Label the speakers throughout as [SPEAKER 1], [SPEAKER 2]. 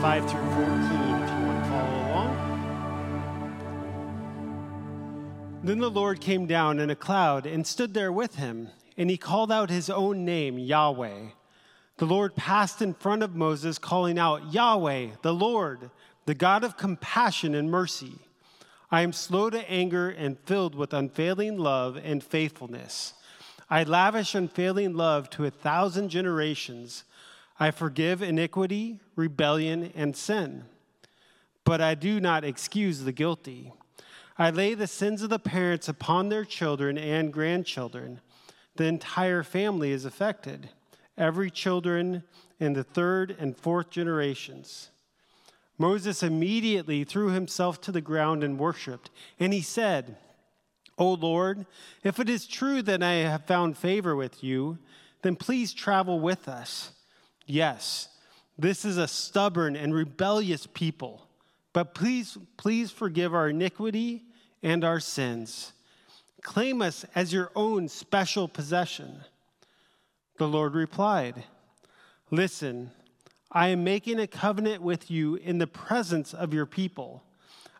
[SPEAKER 1] 5 through 14 if you want to follow along. Then the Lord came down in a cloud and stood there with him, and he called out his own name, Yahweh. The Lord passed in front of Moses, calling out, Yahweh, the Lord, the God of compassion and mercy. I am slow to anger and filled with unfailing love and faithfulness. I lavish unfailing love to a thousand generations. I forgive iniquity, rebellion, and sin. But I do not excuse the guilty. I lay the sins of the parents upon their children and grandchildren. The entire family is affected, every children in the third and fourth generations. Moses immediately threw himself to the ground and worshiped, and he said, O Lord, if it is true that I have found favor with you, then please travel with us. Yes, this is a stubborn and rebellious people, but please, please forgive our iniquity and our sins. Claim us as your own special possession. The Lord replied, Listen, I am making a covenant with you in the presence of your people.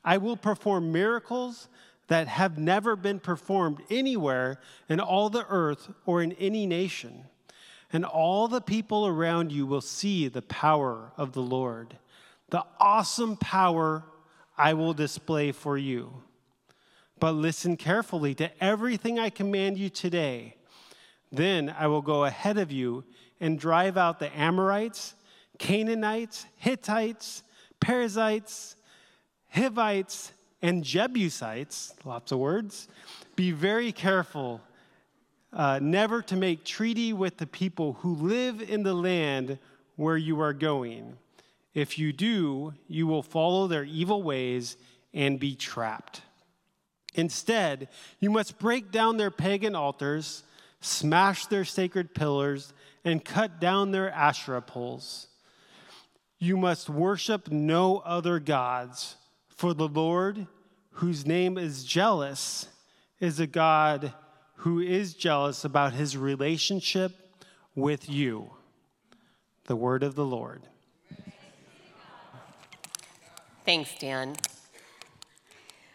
[SPEAKER 1] I will perform miracles that have never been performed anywhere in all the earth or in any nation. And all the people around you will see the power of the Lord, the awesome power I will display for you. But listen carefully to everything I command you today. Then I will go ahead of you and drive out the Amorites, Canaanites, Hittites, Perizzites, Hivites, and Jebusites, lots of words, be very careful uh, never to make treaty with the people who live in the land where you are going. If you do, you will follow their evil ways and be trapped. Instead, you must break down their pagan altars, smash their sacred pillars, and cut down their Asherah poles. You must worship no other gods for the Lord, whose name is jealous, is a God who is jealous about his relationship with you. The word of the Lord.
[SPEAKER 2] Thanks, Dan.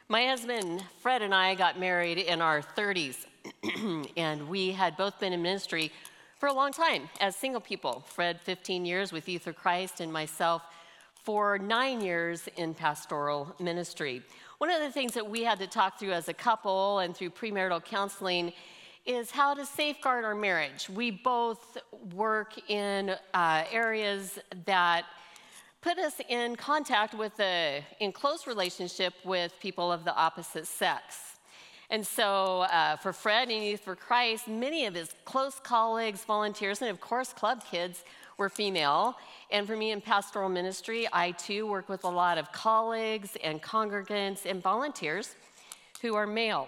[SPEAKER 2] My husband, Fred, and I got married in our 30s, and we had both been in ministry for a long time as single people. Fred, 15 years with Youth for Christ, and myself, for nine years in pastoral ministry. One of the things that we had to talk through as a couple and through premarital counseling is how to safeguard our marriage. We both work in uh, areas that put us in contact with a in close relationship with people of the opposite sex. And so, uh, for Fred and Youth for Christ, many of his close colleagues, volunteers, and of course, club kids were female. And for me in pastoral ministry, I too work with a lot of colleagues and congregants and volunteers who are male.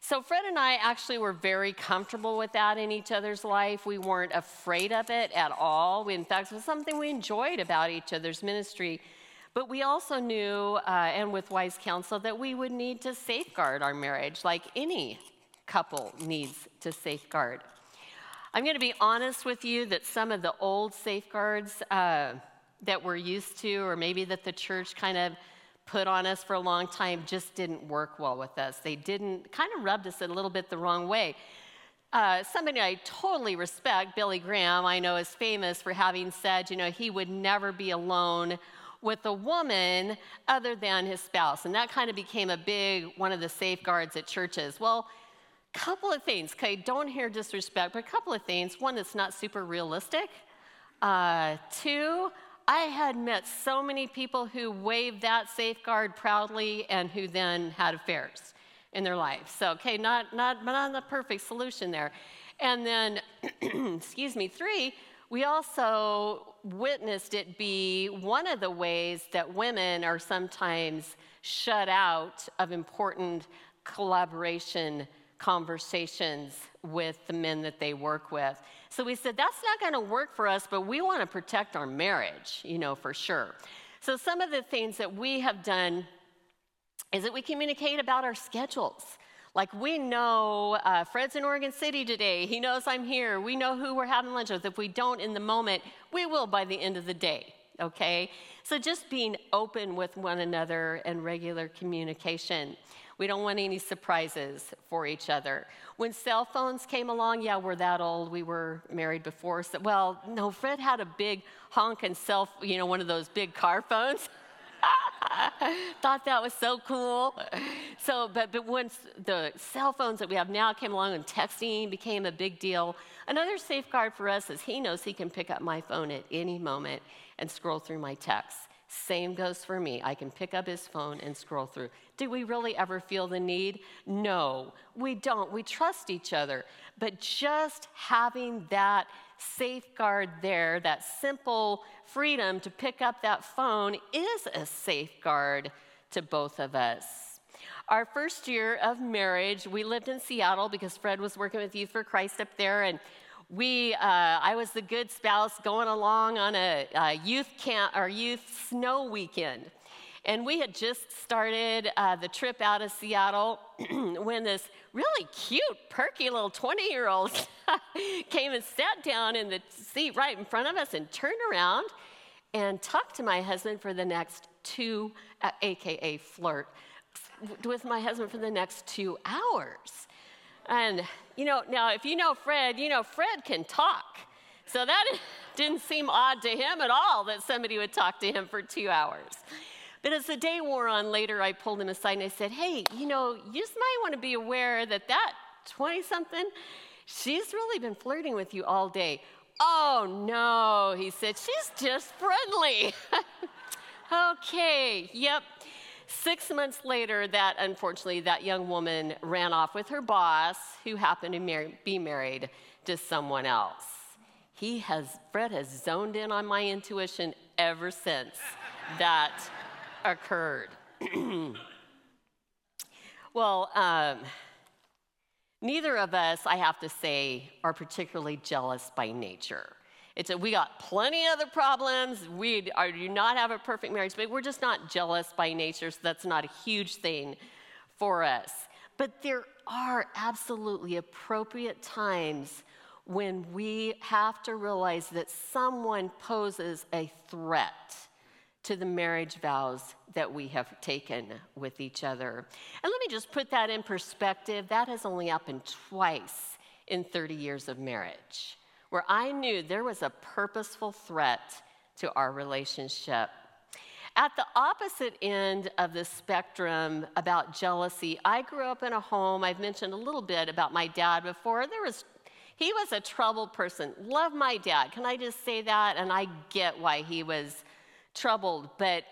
[SPEAKER 2] So, Fred and I actually were very comfortable with that in each other's life. We weren't afraid of it at all. We, in fact, it was something we enjoyed about each other's ministry. But we also knew, uh, and with wise counsel, that we would need to safeguard our marriage like any couple needs to safeguard. I'm going to be honest with you that some of the old safeguards uh, that we're used to, or maybe that the church kind of put on us for a long time, just didn't work well with us. They didn't, kind of rubbed us a little bit the wrong way. Uh, somebody I totally respect, Billy Graham, I know is famous for having said, you know, he would never be alone with a woman other than his spouse. And that kind of became a big one of the safeguards at churches. Well, couple of things, okay? Don't hear disrespect, but a couple of things. One, it's not super realistic. Uh, two, I had met so many people who waved that safeguard proudly and who then had affairs in their life. So, okay, not not not the perfect solution there. And then, excuse me, three, we also witnessed it be one of the ways that women are sometimes shut out of important collaboration conversations with the men that they work with. So we said, that's not going to work for us, but we want to protect our marriage, you know, for sure. So some of the things that we have done is that we communicate about our schedules. Like we know uh, Fred's in Oregon City today. He knows I'm here. We know who we're having lunch with. If we don't in the moment, we will by the end of the day. okay? So just being open with one another and regular communication. We don't want any surprises for each other. When cell phones came along, yeah, we're that old. We were married before. So, well, no, Fred had a big honking cell, you know, one of those big car phones. Thought that was so cool. So, but, but once the cell phones that we have now came along and texting became a big deal, another safeguard for us is he knows he can pick up my phone at any moment and scroll through my texts. Same goes for me. I can pick up his phone and scroll through. Do we really ever feel the need? No, we don't. We trust each other. But just having that safeguard there, that simple freedom to pick up that phone, is a safeguard to both of us. Our first year of marriage, we lived in Seattle because Fred was working with Youth for Christ up there, and we, uh, I was the good spouse going along on a, a youth camp or youth snow weekend. And we had just started uh, the trip out of Seattle when this really cute, perky little 20 year old came and sat down in the seat right in front of us and turned around and talked to my husband for the next two, uh, AKA flirt, with my husband for the next two hours. And, you know, now if you know Fred, you know Fred can talk. So that didn't seem odd to him at all that somebody would talk to him for two hours. But as the day wore on later, I pulled him aside and I said, Hey, you know, you just might want to be aware that that 20 something, she's really been flirting with you all day. Oh, no, he said, she's just friendly. okay, yep, Six months later, that unfortunately, that young woman ran off with her boss, who happened to mar- be married to someone else. He has, Fred has zoned in on my intuition ever since that occurred. well, um, neither of us, I have to say, are particularly jealous by nature. It's we got plenty of other problems. We are, do not have a perfect marriage, but we're just not jealous by nature, so that's not a huge thing for us. But there are absolutely appropriate times when we have to realize that someone poses a threat to the marriage vows that we have taken with each other. And let me just put that in perspective. That has only happened twice in 30 years of marriage where I knew there was a purposeful threat to our relationship. At the opposite end of the spectrum about jealousy, I grew up in a home, I've mentioned a little bit about my dad before. There was he was a troubled person. Love my dad. Can I just say that? And I get why he was troubled, but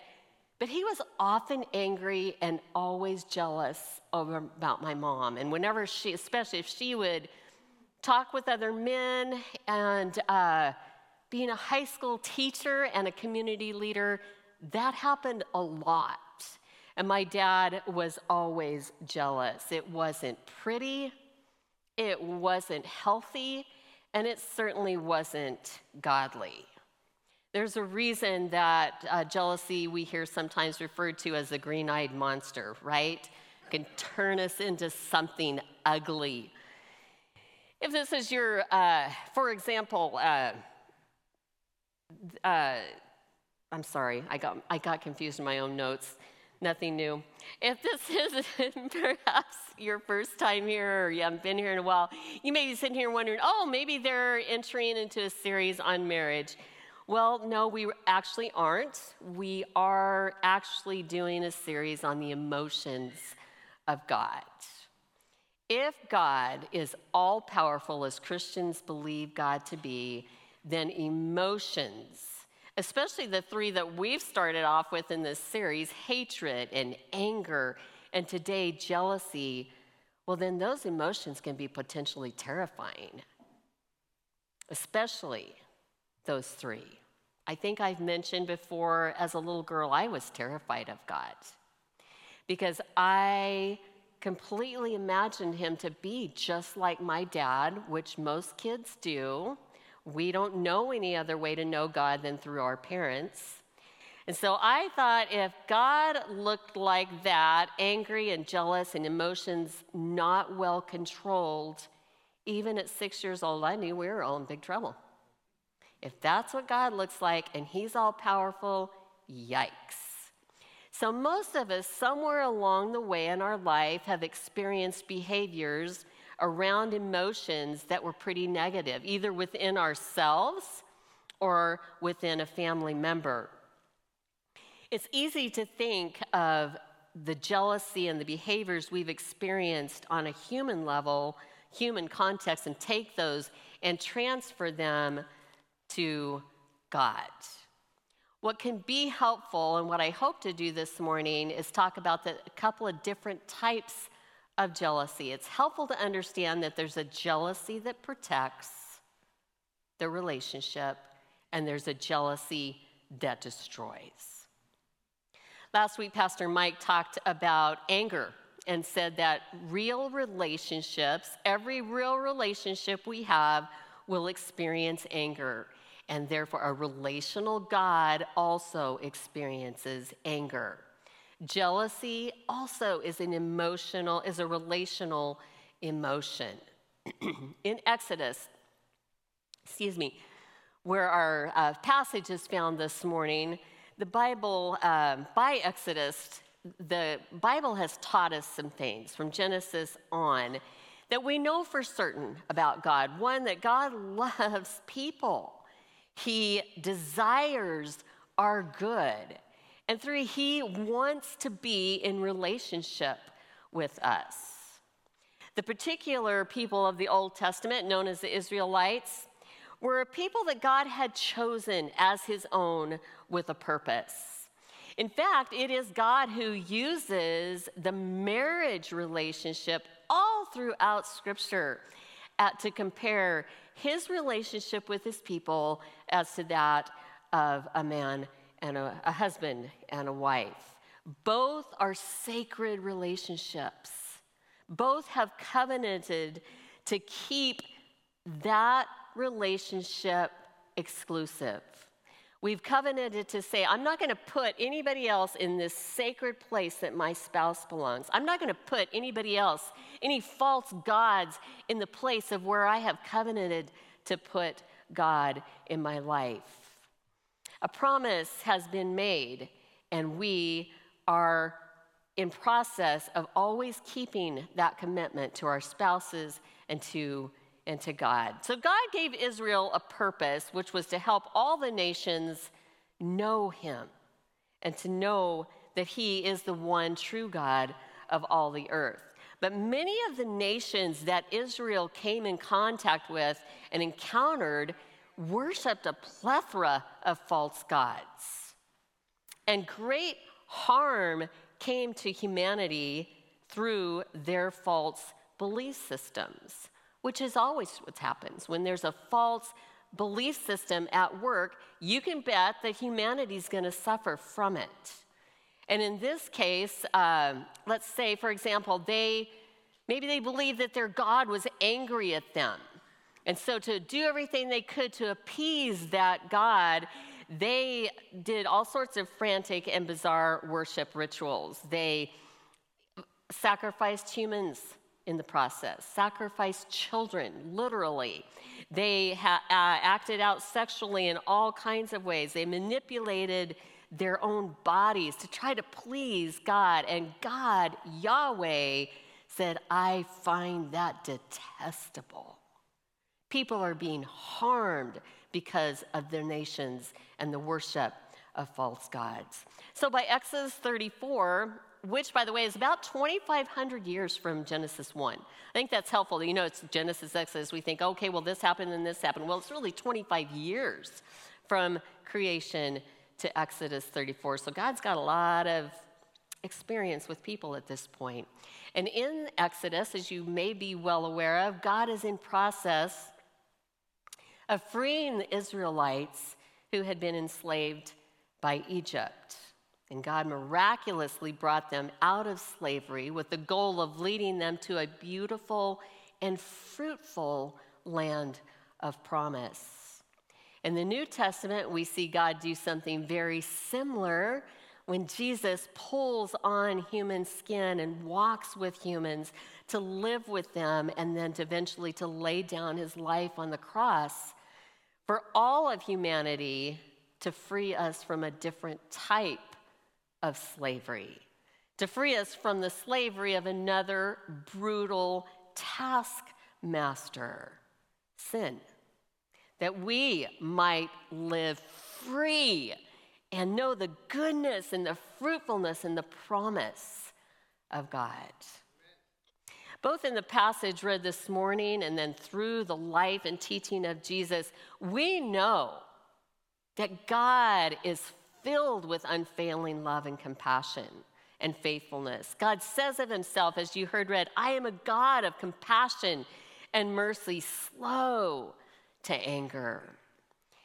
[SPEAKER 2] but he was often angry and always jealous over, about my mom. And whenever she, especially if she would talk with other men, and uh, being a high school teacher and a community leader, that happened a lot. And my dad was always jealous. It wasn't pretty, it wasn't healthy, and it certainly wasn't godly. There's a reason that uh, jealousy we hear sometimes referred to as the green eyed monster, right? Can turn us into something ugly if this is your, uh, for example, uh, uh, I'm sorry, I got, I got confused in my own notes. Nothing new. If this is perhaps your first time here or you haven't been here in a while, you may be sitting here wondering, oh, maybe they're entering into a series on marriage. Well, no, we actually aren't. We are actually doing a series on the emotions of God. If God is all powerful, as Christians believe God to be, then emotions, especially the three that we've started off with in this series hatred and anger, and today jealousy well, then those emotions can be potentially terrifying, especially those three. I think I've mentioned before, as a little girl, I was terrified of God because I completely imagined him to be just like my dad, which most kids do. We don't know any other way to know God than through our parents. And so I thought if God looked like that, angry and jealous and emotions not well controlled, even at six years old, I knew we were all in big trouble. If that's what God looks like and He's all powerful, yikes. So, most of us, somewhere along the way in our life, have experienced behaviors around emotions that were pretty negative, either within ourselves or within a family member. It's easy to think of the jealousy and the behaviors we've experienced on a human level, human context, and take those and transfer them to God. What can be helpful, and what I hope to do this morning, is talk about the, a couple of different types of jealousy. It's helpful to understand that there's a jealousy that protects the relationship, and there's a jealousy that destroys. Last week, Pastor Mike talked about anger and said that real relationships, every real relationship we have, will experience anger. And therefore, a relational God also experiences anger. Jealousy also is an emotional, is a relational emotion. In Exodus, excuse me, where our uh, passage is found this morning, the Bible, uh, by Exodus, the Bible has taught us some things from Genesis on that we know for certain about God. One, that God loves people, He desires our good. And three, He wants to be in relationship with us. The particular people of the Old Testament, known as the Israelites, were a people that God had chosen as His own with a purpose. In fact, it is God who uses the marriage relationship all throughout Scripture to compare his relationship with his people as to that of a man and a, a husband and a wife. Both are sacred relationships. Both have covenanted to keep that relationship exclusive. We've covenanted to say, I'm not going to put anybody else in this sacred place that my spouse belongs. I'm not going to put anybody else, any false gods, in the place of where I have covenanted to put God in my life. A promise has been made, and we are in process of always keeping that commitment to our spouses and to and to God. So God gave Israel a purpose which was to help all the nations know him and to know that he is the one true God of all the earth. But many of the nations that Israel came in contact with and encountered worshiped a plethora of false gods. And great harm came to humanity through their false belief systems, which is always what happens. When there's a false belief system at work, you can bet that humanity is going to suffer from it. And in this case, um, let's say, for example, they maybe they believed that their God was angry at them. And so, to do everything they could to appease that God, they did all sorts of frantic and bizarre worship rituals. They sacrificed humans in the process, sacrificed children, literally. They ha- uh, acted out sexually in all kinds of ways. They manipulated their own bodies to try to please God. And God, Yahweh, said, I find that detestable. People are being harmed because of their nations and the worship of false gods. So by Exodus 34, which, by the way, is about 2,500 years from Genesis 1. I think that's helpful. You know, it's Genesis, Exodus. We think, okay, well, this happened and this happened. Well, it's really 25 years from creation to Exodus 34. So God's got a lot of experience with people at this point. And in Exodus, as you may be well aware of, God is in process of freeing the Israelites who had been enslaved by Egypt. And God miraculously brought them out of slavery with the goal of leading them to a beautiful and fruitful land of promise. In the New Testament, we see God do something very similar when Jesus pulls on human skin and walks with humans to live with them and then to eventually to lay down his life on the cross for all of humanity to free us from a different type of slavery, to free us from the slavery of another brutal taskmaster, sin, that we might live free and know the goodness and the fruitfulness and the promise of God. Both in the passage read this morning and then through the life and teaching of Jesus, we know that God is filled with unfailing love and compassion and faithfulness. God says of himself, as you heard read, I am a God of compassion and mercy, slow to anger.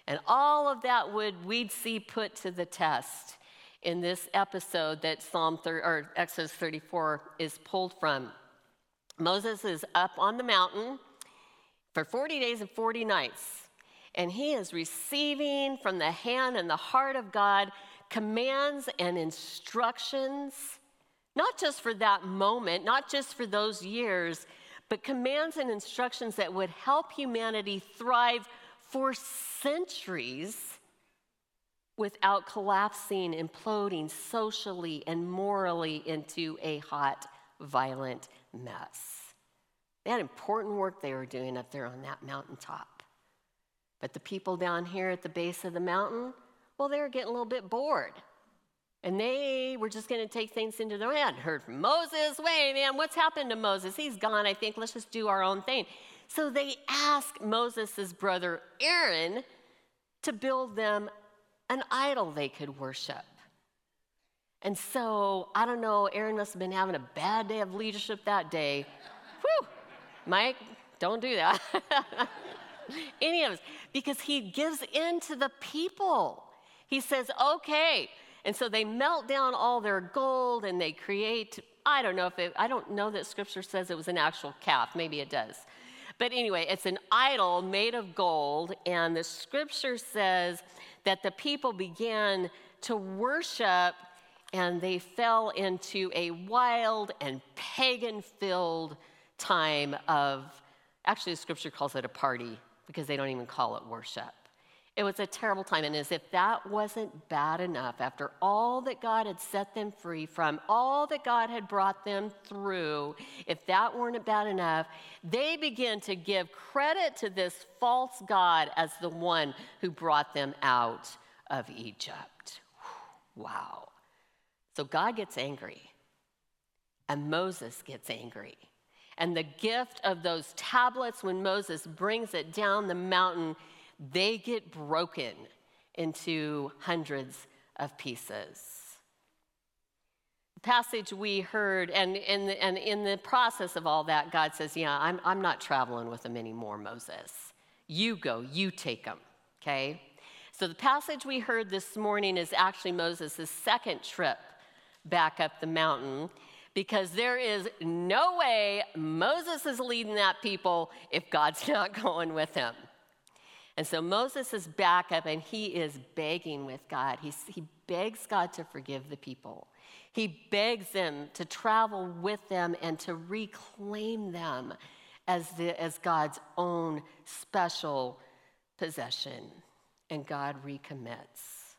[SPEAKER 2] And all of that would we'd see put to the test in this episode that Psalm 30, or Exodus 34 is pulled from. Moses is up on the mountain for 40 days and 40 nights, and he is receiving from the hand and the heart of God commands and instructions, not just for that moment, not just for those years, but commands and instructions that would help humanity thrive for centuries without collapsing, imploding socially and morally into a hot, violent mess. Had important work they were doing up there on that mountaintop. But the people down here at the base of the mountain, well, they were getting a little bit bored. And they were just going to take things into their own hand Heard from Moses, wait, man, what's happened to Moses? He's gone, I think. Let's just do our own thing. So they asked Moses' brother Aaron to build them an idol they could worship. And so, I don't know, Aaron must have been having a bad day of leadership that day. Whew, Mike, don't do that. Any of us, because he gives in to the people. He says, okay. And so they melt down all their gold and they create, I don't know if it, I don't know that scripture says it was an actual calf. Maybe it does. But anyway, it's an idol made of gold, and the scripture says that the people began to worship and they fell into a wild and pagan filled time of, actually, the scripture calls it a party because they don't even call it worship. It was a terrible time. And as if that wasn't bad enough, after all that God had set them free from, all that God had brought them through, if that weren't bad enough, they begin to give credit to this false God as the one who brought them out of Egypt. Wow. So God gets angry, and Moses gets angry. And the gift of those tablets, when Moses brings it down the mountain, they get broken into hundreds of pieces. The passage we heard, and in, the, and in the process of all that, God says, Yeah, I'm, I'm not traveling with them anymore, Moses. You go, you take them, okay? So the passage we heard this morning is actually Moses' second trip back up the mountain because there is no way Moses is leading that people if God's not going with him. And so Moses is back up and he is begging with God. He's, he begs God to forgive the people. He begs them to travel with them and to reclaim them as, the, as God's own special possession. And God recommits.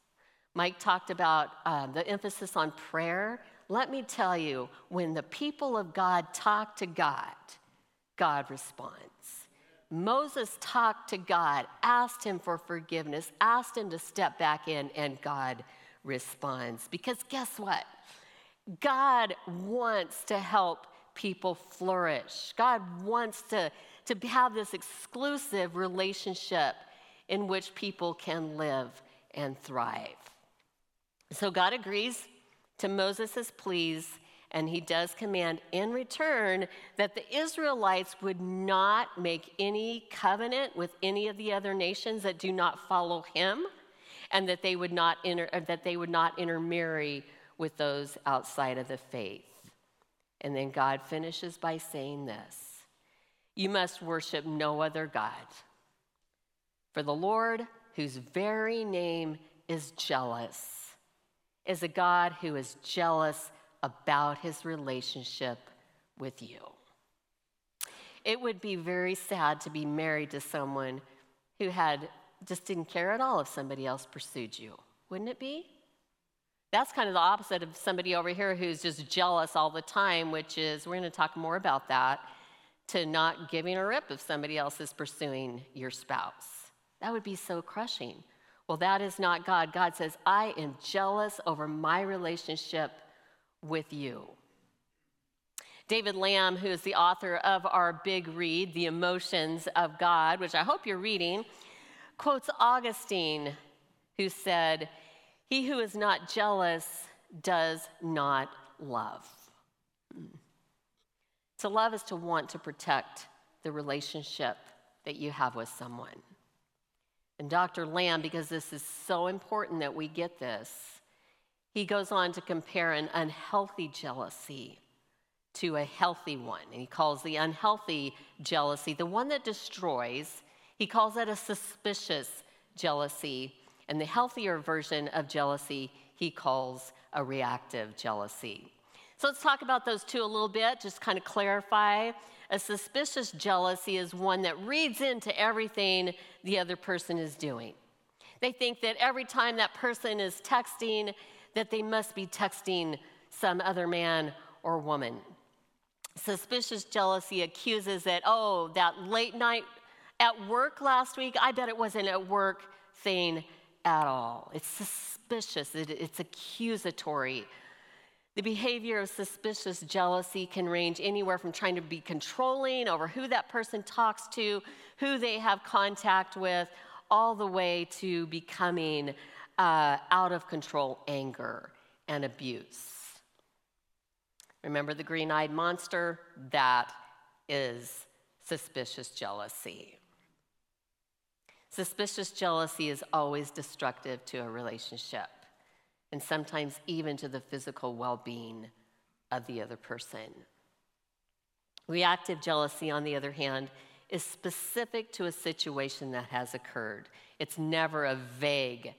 [SPEAKER 2] Mike talked about uh, the emphasis on prayer. Let me tell you, when the people of God talk to God, God responds. Moses talked to God, asked him for forgiveness, asked him to step back in, and God responds. Because guess what? God wants to help people flourish. God wants to, to have this exclusive relationship in which people can live and thrive. So God agrees to Moses' pleas, and he does command in return that the Israelites would not make any covenant with any of the other nations that do not follow him, and that they would not, inter- uh, that they would not intermarry with those outside of the faith. And then God finishes by saying this You must worship no other God. For the Lord, whose very name is jealous, is a God who is jealous about his relationship with you. It would be very sad to be married to someone who had just didn't care at all if somebody else pursued you, wouldn't it be? That's kind of the opposite of somebody over here who's just jealous all the time, which is, we're going to talk more about that, to not giving a rip if somebody else is pursuing your spouse. That would be so crushing. Well, that is not God. God says, I am jealous over my relationship with you. David Lamb, who is the author of our big read, The Emotions of God, which I hope you're reading, quotes Augustine, who said, He who is not jealous does not love. Hmm. To love is to want to protect the relationship that you have with someone. And Dr. Lamb, because this is so important that we get this, he goes on to compare an unhealthy jealousy to a healthy one. And he calls the unhealthy jealousy, the one that destroys, he calls that a suspicious jealousy. And the healthier version of jealousy, he calls a reactive jealousy. So let's talk about those two a little bit, just kind of clarify. A suspicious jealousy is one that reads into everything the other person is doing. They think that every time that person is texting, that they must be texting some other man or woman. Suspicious jealousy accuses that, oh, that late night at work last week, I bet it wasn't at work thing at all. It's suspicious, it, it's accusatory. The behavior of suspicious jealousy can range anywhere from trying to be controlling over who that person talks to, who they have contact with, all the way to becoming uh, out of control anger and abuse. Remember the green eyed monster? That is suspicious jealousy. Suspicious jealousy is always destructive to a relationship, and sometimes even to the physical well being of the other person. Reactive jealousy, on the other hand, is specific to a situation that has occurred. It's never a vague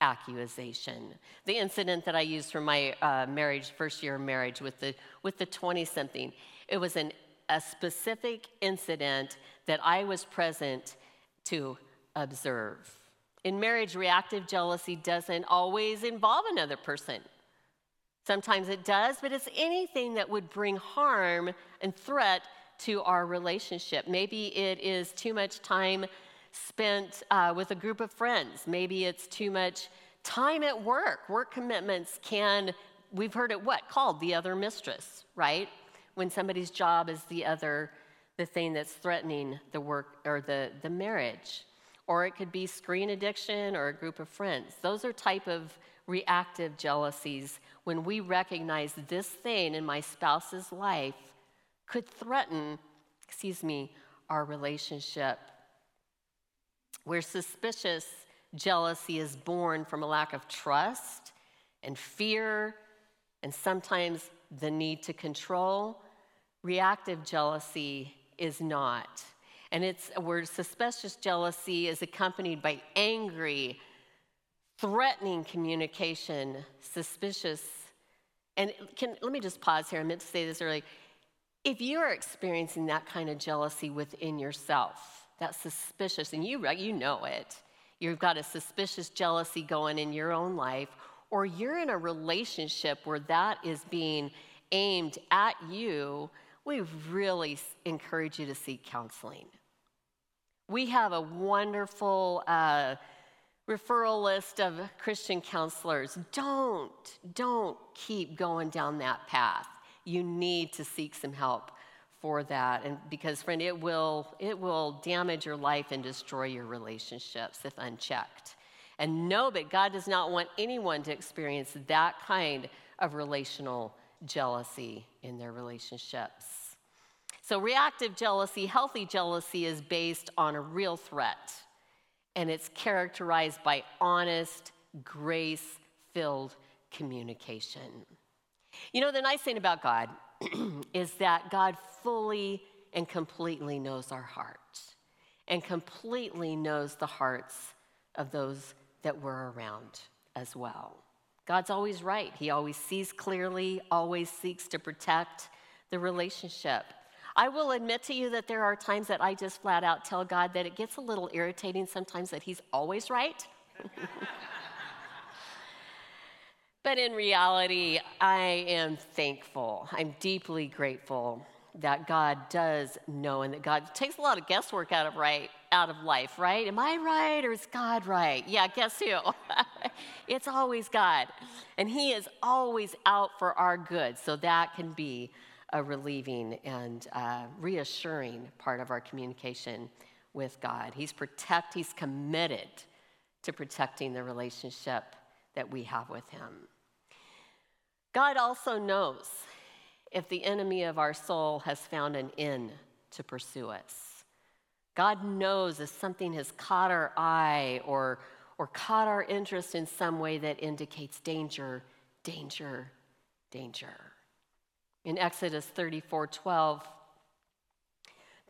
[SPEAKER 2] accusation. The incident that I used for my uh, marriage, first year of marriage with the with the 20 something, it was an, a specific incident that I was present to observe. In marriage, reactive jealousy doesn't always involve another person. Sometimes it does, but it's anything that would bring harm and threat to our relationship. Maybe it is too much time spent uh, with a group of friends. Maybe it's too much time at work. Work commitments can, we've heard it what? Called the other mistress, right? When somebody's job is the other, the thing that's threatening the work or the, the marriage. Or it could be screen addiction or a group of friends. Those are type of reactive jealousies when we recognize this thing in my spouse's life could threaten, excuse me, our relationship where suspicious jealousy is born from a lack of trust and fear and sometimes the need to control. Reactive jealousy is not. And it's where suspicious jealousy is accompanied by angry, threatening communication, suspicious. And can, let me just pause here. I meant to say this earlier. If you are experiencing that kind of jealousy within yourself, that suspicious, and you, you know it. You've got a suspicious jealousy going in your own life, or you're in a relationship where that is being aimed at you, we really encourage you to seek counseling. We have a wonderful uh, referral list of Christian counselors. Don't, don't keep going down that path. You need to seek some help for that and because friend it will it will damage your life and destroy your relationships if unchecked and know that god does not want anyone to experience that kind of relational jealousy in their relationships so reactive jealousy healthy jealousy is based on a real threat and it's characterized by honest grace filled communication you know the nice thing about god is that God fully and completely knows our hearts and completely knows the hearts of those that we're around as well. God's always right. He always sees clearly, always seeks to protect the relationship. I will admit to you that there are times that I just flat out tell God that it gets a little irritating sometimes that He's always right. but in reality, I am thankful. I'm deeply grateful that God does know and that God takes a lot of guesswork out of right out of life, right? Am I right or is God right? Yeah, guess who? it's always God. And He is always out for our good. So that can be a relieving and uh, reassuring part of our communication with God. He's protect, He's committed to protecting the relationship that we have with Him. God also knows if the enemy of our soul has found an in to pursue us. God knows if something has caught our eye or, or caught our interest in some way that indicates danger, danger, danger. In Exodus 34 12,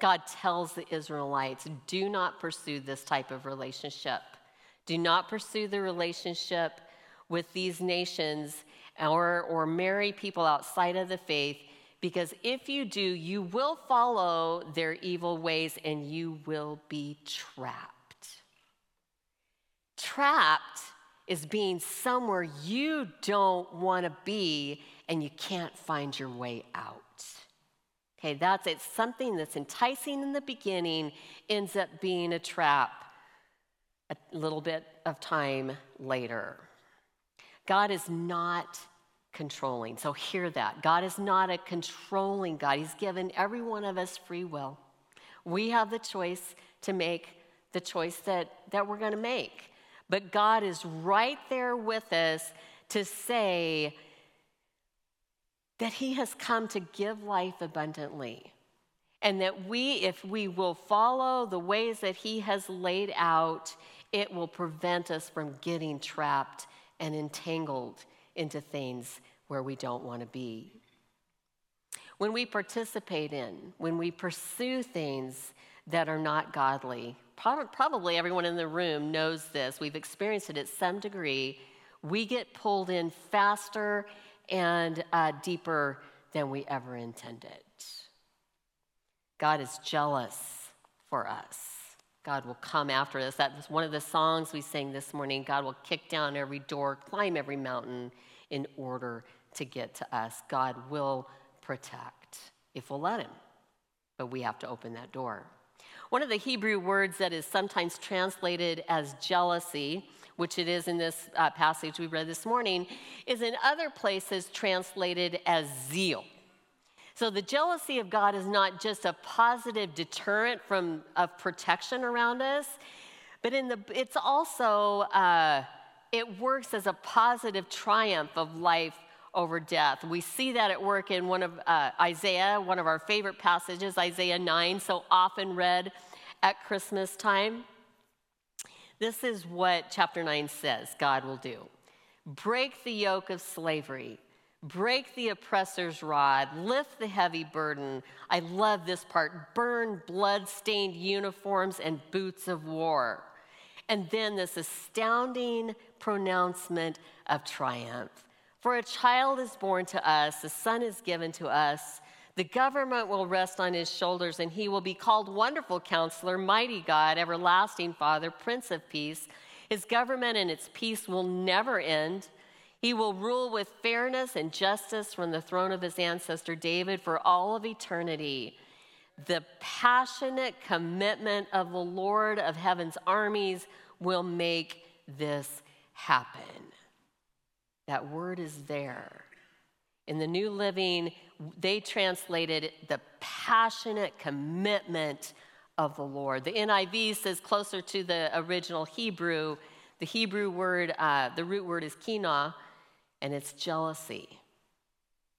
[SPEAKER 2] God tells the Israelites do not pursue this type of relationship. Do not pursue the relationship with these nations or, or marry people outside of the faith, because if you do, you will follow their evil ways and you will be trapped. Trapped is being somewhere you don't want to be and you can't find your way out. Okay, that's it. Something that's enticing in the beginning ends up being a trap a little bit of time later. God is not controlling. So hear that. God is not a controlling God. He's given every one of us free will. We have the choice to make the choice that, that we're going to make. But God is right there with us to say that He has come to give life abundantly. And that we, if we will follow the ways that He has laid out, it will prevent us from getting trapped and entangled into things where we don't want to be. When we participate in, when we pursue things that are not godly, probably everyone in the room knows this, we've experienced it at some degree, we get pulled in faster and uh, deeper than we ever intended. God is jealous for us. God will come after us. That was one of the songs we sang this morning. God will kick down every door, climb every mountain in order to get to us. God will protect if we'll let Him, but we have to open that door. One of the Hebrew words that is sometimes translated as jealousy, which it is in this uh, passage we read this morning, is in other places translated as zeal. So the jealousy of God is not just a positive deterrent from of protection around us, but in the it's also uh, it works as a positive triumph of life over death. We see that at work in one of uh, Isaiah, one of our favorite passages, Isaiah 9, so often read at Christmas time. This is what chapter 9 says God will do break the yoke of slavery Break the oppressor's rod, lift the heavy burden. I love this part burn blood stained uniforms and boots of war. And then this astounding pronouncement of triumph. For a child is born to us, a son is given to us. The government will rest on his shoulders, and he will be called Wonderful Counselor, Mighty God, Everlasting Father, Prince of Peace. His government and its peace will never end. He will rule with fairness and justice from the throne of his ancestor David for all of eternity. The passionate commitment of the Lord of heaven's armies will make this happen. That word is there. In the New Living, they translated the passionate commitment of the Lord. The NIV says closer to the original Hebrew. The Hebrew word, uh, the root word is kina, and it's jealousy.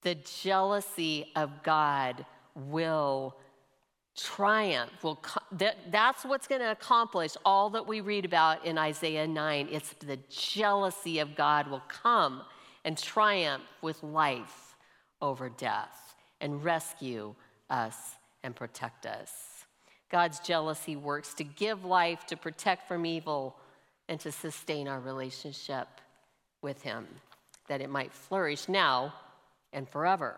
[SPEAKER 2] The jealousy of God will triumph. Will that, that's what's going to accomplish all that we read about in Isaiah 9. It's the jealousy of God will come and triumph with life over death and rescue us and protect us. God's jealousy works to give life, to protect from evil, and to sustain our relationship with Him that it might flourish now and forever.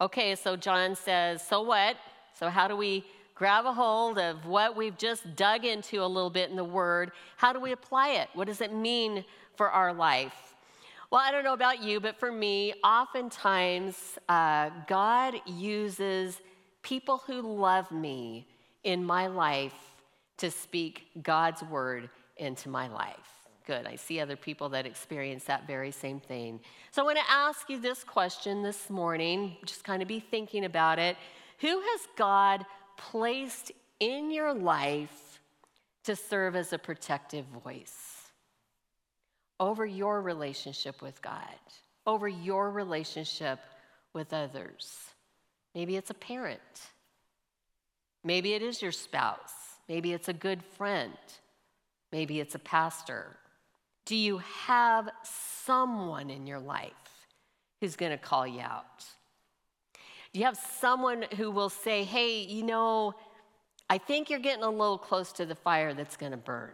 [SPEAKER 2] Okay, so John says, So what? So, how do we grab a hold of what we've just dug into a little bit in the Word? How do we apply it? What does it mean for our life? Well, I don't know about you, but for me, oftentimes uh, God uses people who love me in my life to speak God's word into my life. Good. I see other people that experience that very same thing. So I want to ask you this question this morning, just kind of be thinking about it. Who has God placed in your life to serve as a protective voice over your relationship with God, over your relationship with others? Maybe it's a parent. Maybe it is your spouse. Maybe it's a good friend. Maybe it's a pastor. Do you have someone in your life who's going to call you out? Do you have someone who will say, hey, you know, I think you're getting a little close to the fire that's going to burn?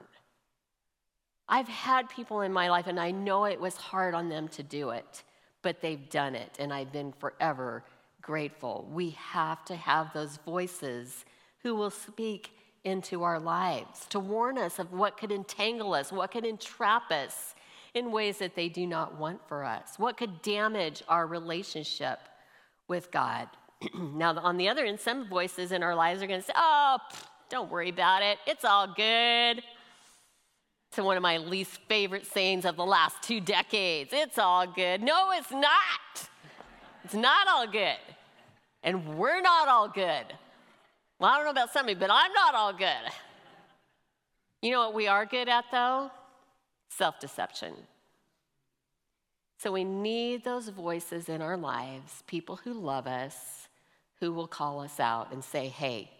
[SPEAKER 2] I've had people in my life, and I know it was hard on them to do it, but they've done it, and I've been forever grateful. We have to have those voices who will speak into our lives to warn us of what could entangle us, what could entrap us in ways that they do not want for us, what could damage our relationship with God. now, on the other end, some voices in our lives are going to say, Oh, don't worry about it, it's all good. To one of my least favorite sayings of the last two decades it's all good. No, it's not. It's not all good. And we're not all good. Well, I don't know about some of you, but I'm not all good. You know what we are good at, though? Self deception. So we need those voices in our lives, people who love us, who will call us out and say, hey,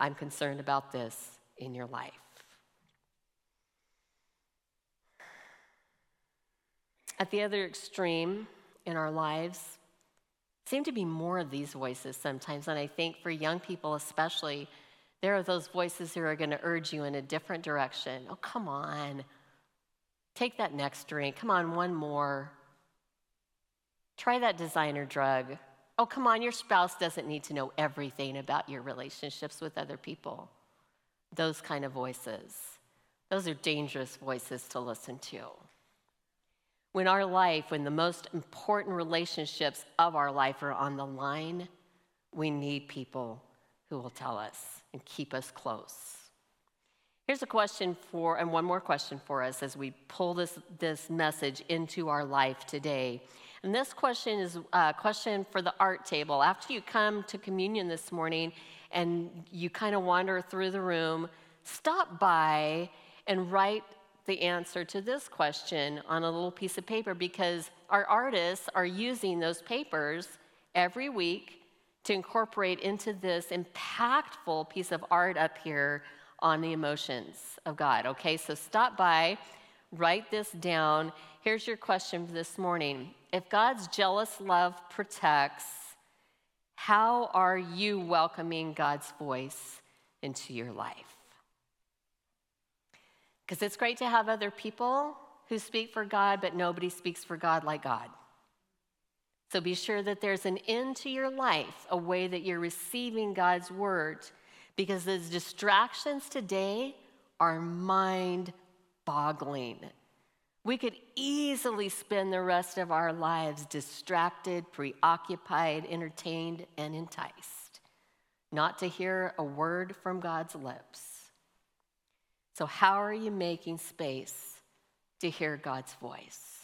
[SPEAKER 2] I'm concerned about this in your life. At the other extreme in our lives, seem to be more of these voices sometimes. And I think for young people, especially, there are those voices who are going to urge you in a different direction. Oh, come on. Take that next drink. Come on, one more. Try that designer drug. Oh, come on, your spouse doesn't need to know everything about your relationships with other people. Those kind of voices. Those are dangerous voices to listen to when our life, when the most important relationships of our life are on the line, we need people who will tell us and keep us close. Here's a question for, and one more question for us as we pull this, this message into our life today. And this question is a question for the art table. After you come to communion this morning and you kind of wander through the room, stop by and write the answer to this question on a little piece of paper because our artists are using those papers every week to incorporate into this impactful piece of art up here on the emotions of God. Okay, so stop by, write this down. Here's your question for this morning If God's jealous love protects, how are you welcoming God's voice into your life? Because it's great to have other people who speak for God, but nobody speaks for God like God. So be sure that there's an end to your life, a way that you're receiving God's word, because those distractions today are mind boggling. We could easily spend the rest of our lives distracted, preoccupied, entertained, and enticed, not to hear a word from God's lips. So, how are you making space to hear God's voice?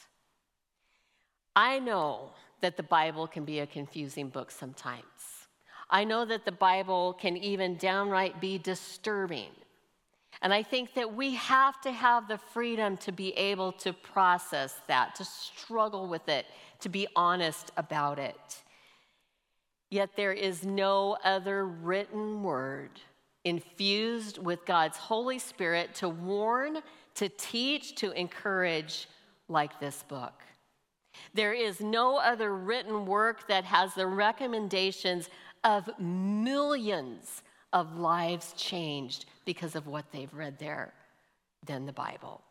[SPEAKER 2] I know that the Bible can be a confusing book sometimes. I know that the Bible can even downright be disturbing. And I think that we have to have the freedom to be able to process that, to struggle with it, to be honest about it. Yet there is no other written word infused with God's Holy Spirit to warn, to teach, to encourage, like this book. There is no other written work that has the recommendations of millions of lives changed because of what they've read there than the Bible.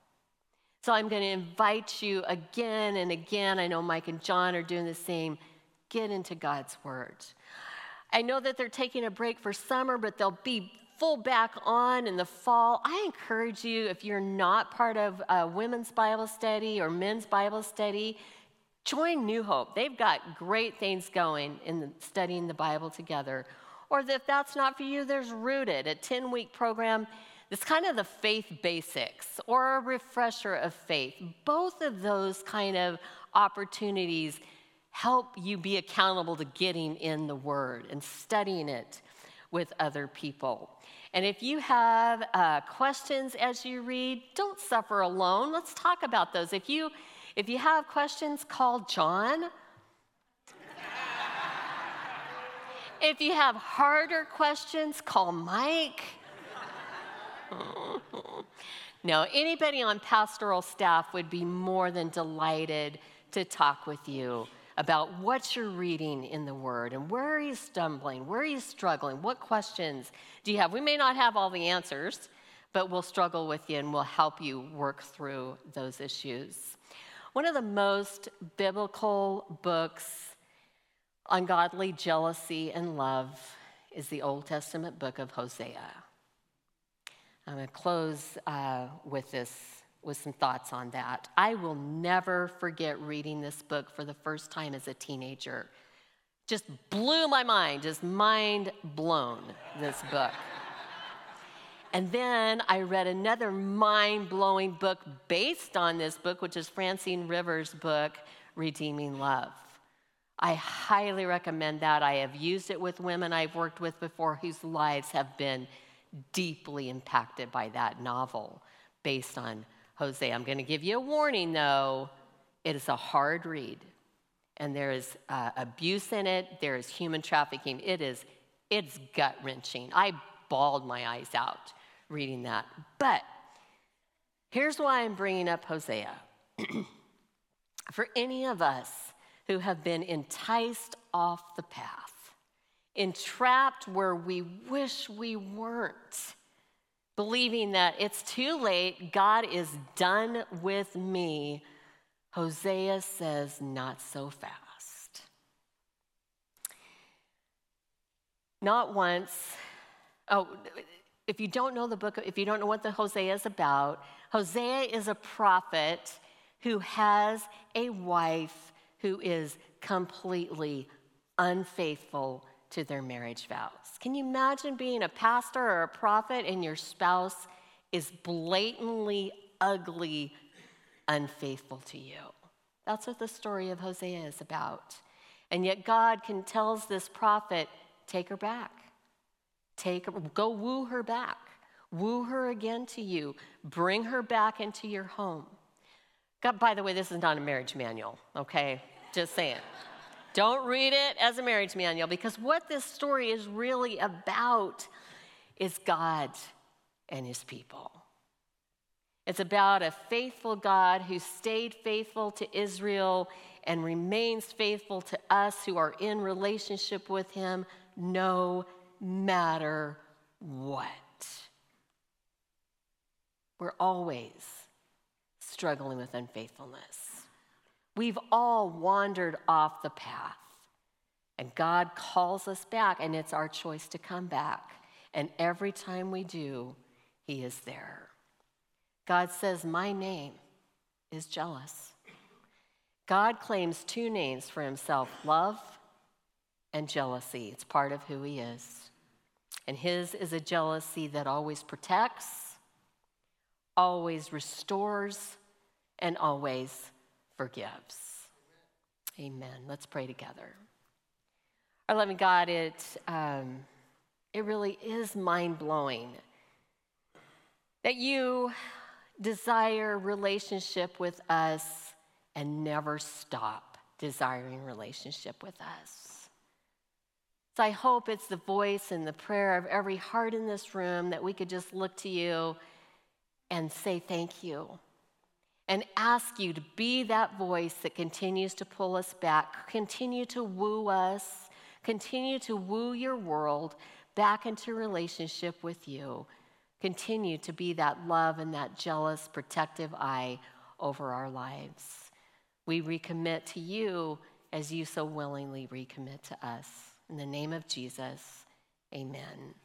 [SPEAKER 2] So I'm going to invite you again and again. I know Mike and John are doing the same. Get into God's Word. I know that they're taking a break for summer, but they'll be full back on in the fall. I encourage you, if you're not part of a women's Bible study or men's Bible study, join New Hope. They've got great things going in studying the Bible together. Or if that's not for you, there's Rooted, a 10 week program. It's kind of the faith basics or a refresher of faith. Both of those kind of opportunities help you be accountable to getting in the Word and studying it with other people. And if you have uh, questions as you read, don't suffer alone. Let's talk about those. If you if you have questions, call John. if you have harder questions, call Mike. no, anybody on pastoral staff would be more than delighted to talk with you about what you're reading in the Word and where are you stumbling, where are you struggling, what questions do you have? We may not have all the answers, but we'll struggle with you and we'll help you work through those issues. One of the most biblical books on godly jealousy and love is the Old Testament book of Hosea. I'm going to close uh, with this with some thoughts on that. I will never forget reading this book for the first time as a teenager. Just blew my mind, just mind blown, this book. And then I read another mind blowing book based on this book, which is Francine Rivers' book, Redeeming Love. I highly recommend that. I have used it with women I've worked with before whose lives have been deeply impacted by that novel based on Hosea. I'm going to give you a warning though. It is a hard read, and there is uh, abuse in it. There is human trafficking. It is, it's gut wrenching. I bawled my eyes out reading that. But here's why I'm bringing up Hosea. For any of us who have been enticed off the path, entrapped where we wish we weren't, believing that it's too late, God is done with me, Hosea says, not so fast. Not once. Oh, if you don't know the book, if you don't know what the Hosea is about, Hosea is a prophet who has a wife who is completely unfaithful to their marriage vows. Can you imagine being a pastor or a prophet and your spouse is blatantly ugly, unfaithful to you? That's what the story of Hosea is about. And yet God can tells this prophet, take her back. Take go woo her back. Woo her again to you. Bring her back into your home. God, by the way, this is not a marriage manual, okay? Just saying. Don't read it as a marriage manual because what this story is really about is God and his people. It's about a faithful God who stayed faithful to Israel and remains faithful to us who are in relationship with him no matter what. We're always struggling with unfaithfulness. We've all wandered off the path. And God calls us back, and it's our choice to come back. And every time we do, He is there. God says, My name is jealous. God claims two names for Himself love and jealousy. It's part of who He is. And His is a jealousy that always protects, always restores, and always forgives. Amen. Let's pray together. Our loving God, it, um, it really is mind blowing that you desire relationship with us and never stop desiring relationship with us. So I hope it's the voice and the prayer of every heart in this room that we could just look to you and say thank you and ask you to be that voice that continues to pull us back, continue to woo us, continue to woo your world back into relationship with you. Continue to be that love and that jealous, protective eye over our lives. We recommit to you as you so willingly recommit to us. In the name of Jesus, amen.